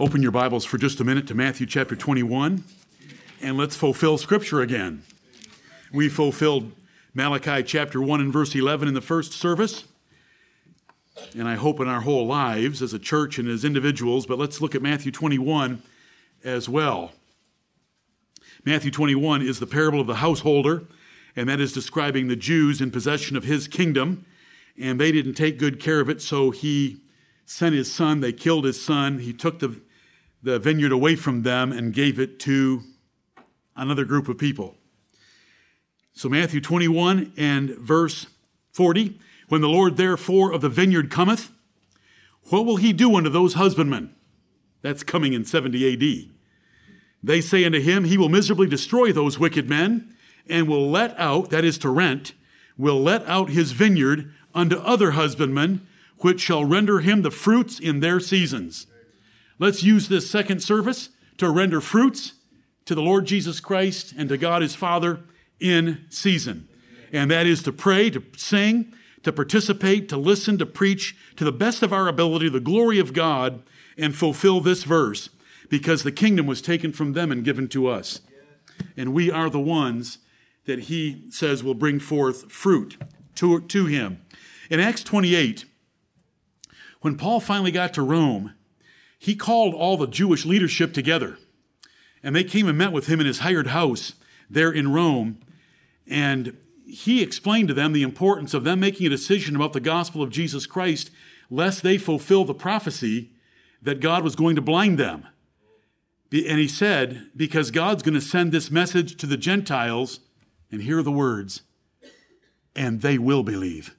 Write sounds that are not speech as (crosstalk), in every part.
Open your Bibles for just a minute to Matthew chapter 21, and let's fulfill Scripture again. We fulfilled Malachi chapter 1 and verse 11 in the first service, and I hope in our whole lives as a church and as individuals, but let's look at Matthew 21 as well. Matthew 21 is the parable of the householder, and that is describing the Jews in possession of his kingdom, and they didn't take good care of it, so he sent his son, they killed his son. He took the, the vineyard away from them and gave it to another group of people. So, Matthew 21 and verse 40 When the Lord therefore of the vineyard cometh, what will he do unto those husbandmen? That's coming in 70 AD. They say unto him, He will miserably destroy those wicked men, and will let out, that is to rent, will let out his vineyard unto other husbandmen which shall render him the fruits in their seasons. Let's use this second service to render fruits to the Lord Jesus Christ and to God his Father in season. And that is to pray, to sing, to participate, to listen, to preach to the best of our ability the glory of God and fulfill this verse because the kingdom was taken from them and given to us. And we are the ones that he says will bring forth fruit to, to him. In Acts 28, when Paul finally got to Rome, he called all the Jewish leadership together. And they came and met with him in his hired house there in Rome. And he explained to them the importance of them making a decision about the gospel of Jesus Christ, lest they fulfill the prophecy that God was going to blind them. And he said, because God's going to send this message to the Gentiles, and hear the words, and they will believe.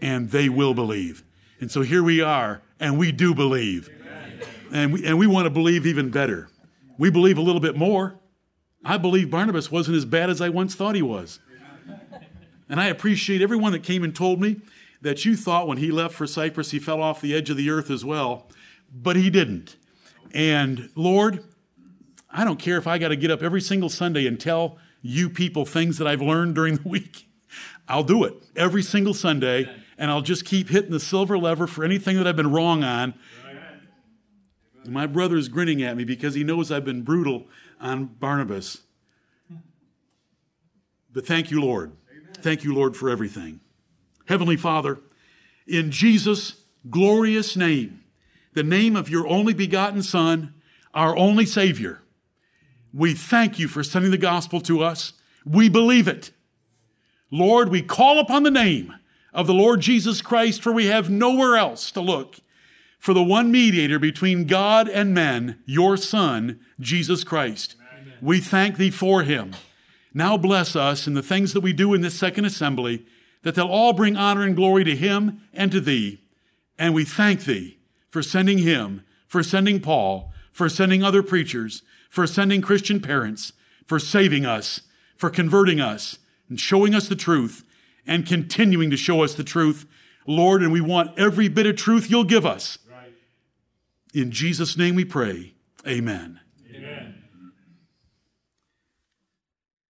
And they will believe. And so here we are, and we do believe. And we, and we want to believe even better. We believe a little bit more. I believe Barnabas wasn't as bad as I once thought he was. And I appreciate everyone that came and told me that you thought when he left for Cyprus he fell off the edge of the earth as well, but he didn't. And Lord, I don't care if I got to get up every single Sunday and tell you people things that I've learned during the (laughs) week. I'll do it every single Sunday and I'll just keep hitting the silver lever for anything that I've been wrong on. And my brother is grinning at me because he knows I've been brutal on Barnabas. But thank you, Lord. Thank you, Lord, for everything. Heavenly Father, in Jesus' glorious name, the name of your only begotten Son, our only Savior, we thank you for sending the gospel to us. We believe it. Lord, we call upon the name of the Lord Jesus Christ, for we have nowhere else to look for the one mediator between God and men, your Son, Jesus Christ. Amen. We thank thee for him. Now bless us in the things that we do in this second assembly, that they'll all bring honor and glory to him and to thee. And we thank thee for sending him, for sending Paul, for sending other preachers, for sending Christian parents, for saving us, for converting us, and showing us the truth and continuing to show us the truth, Lord, and we want every bit of truth you'll give us. Right. In Jesus' name we pray. Amen.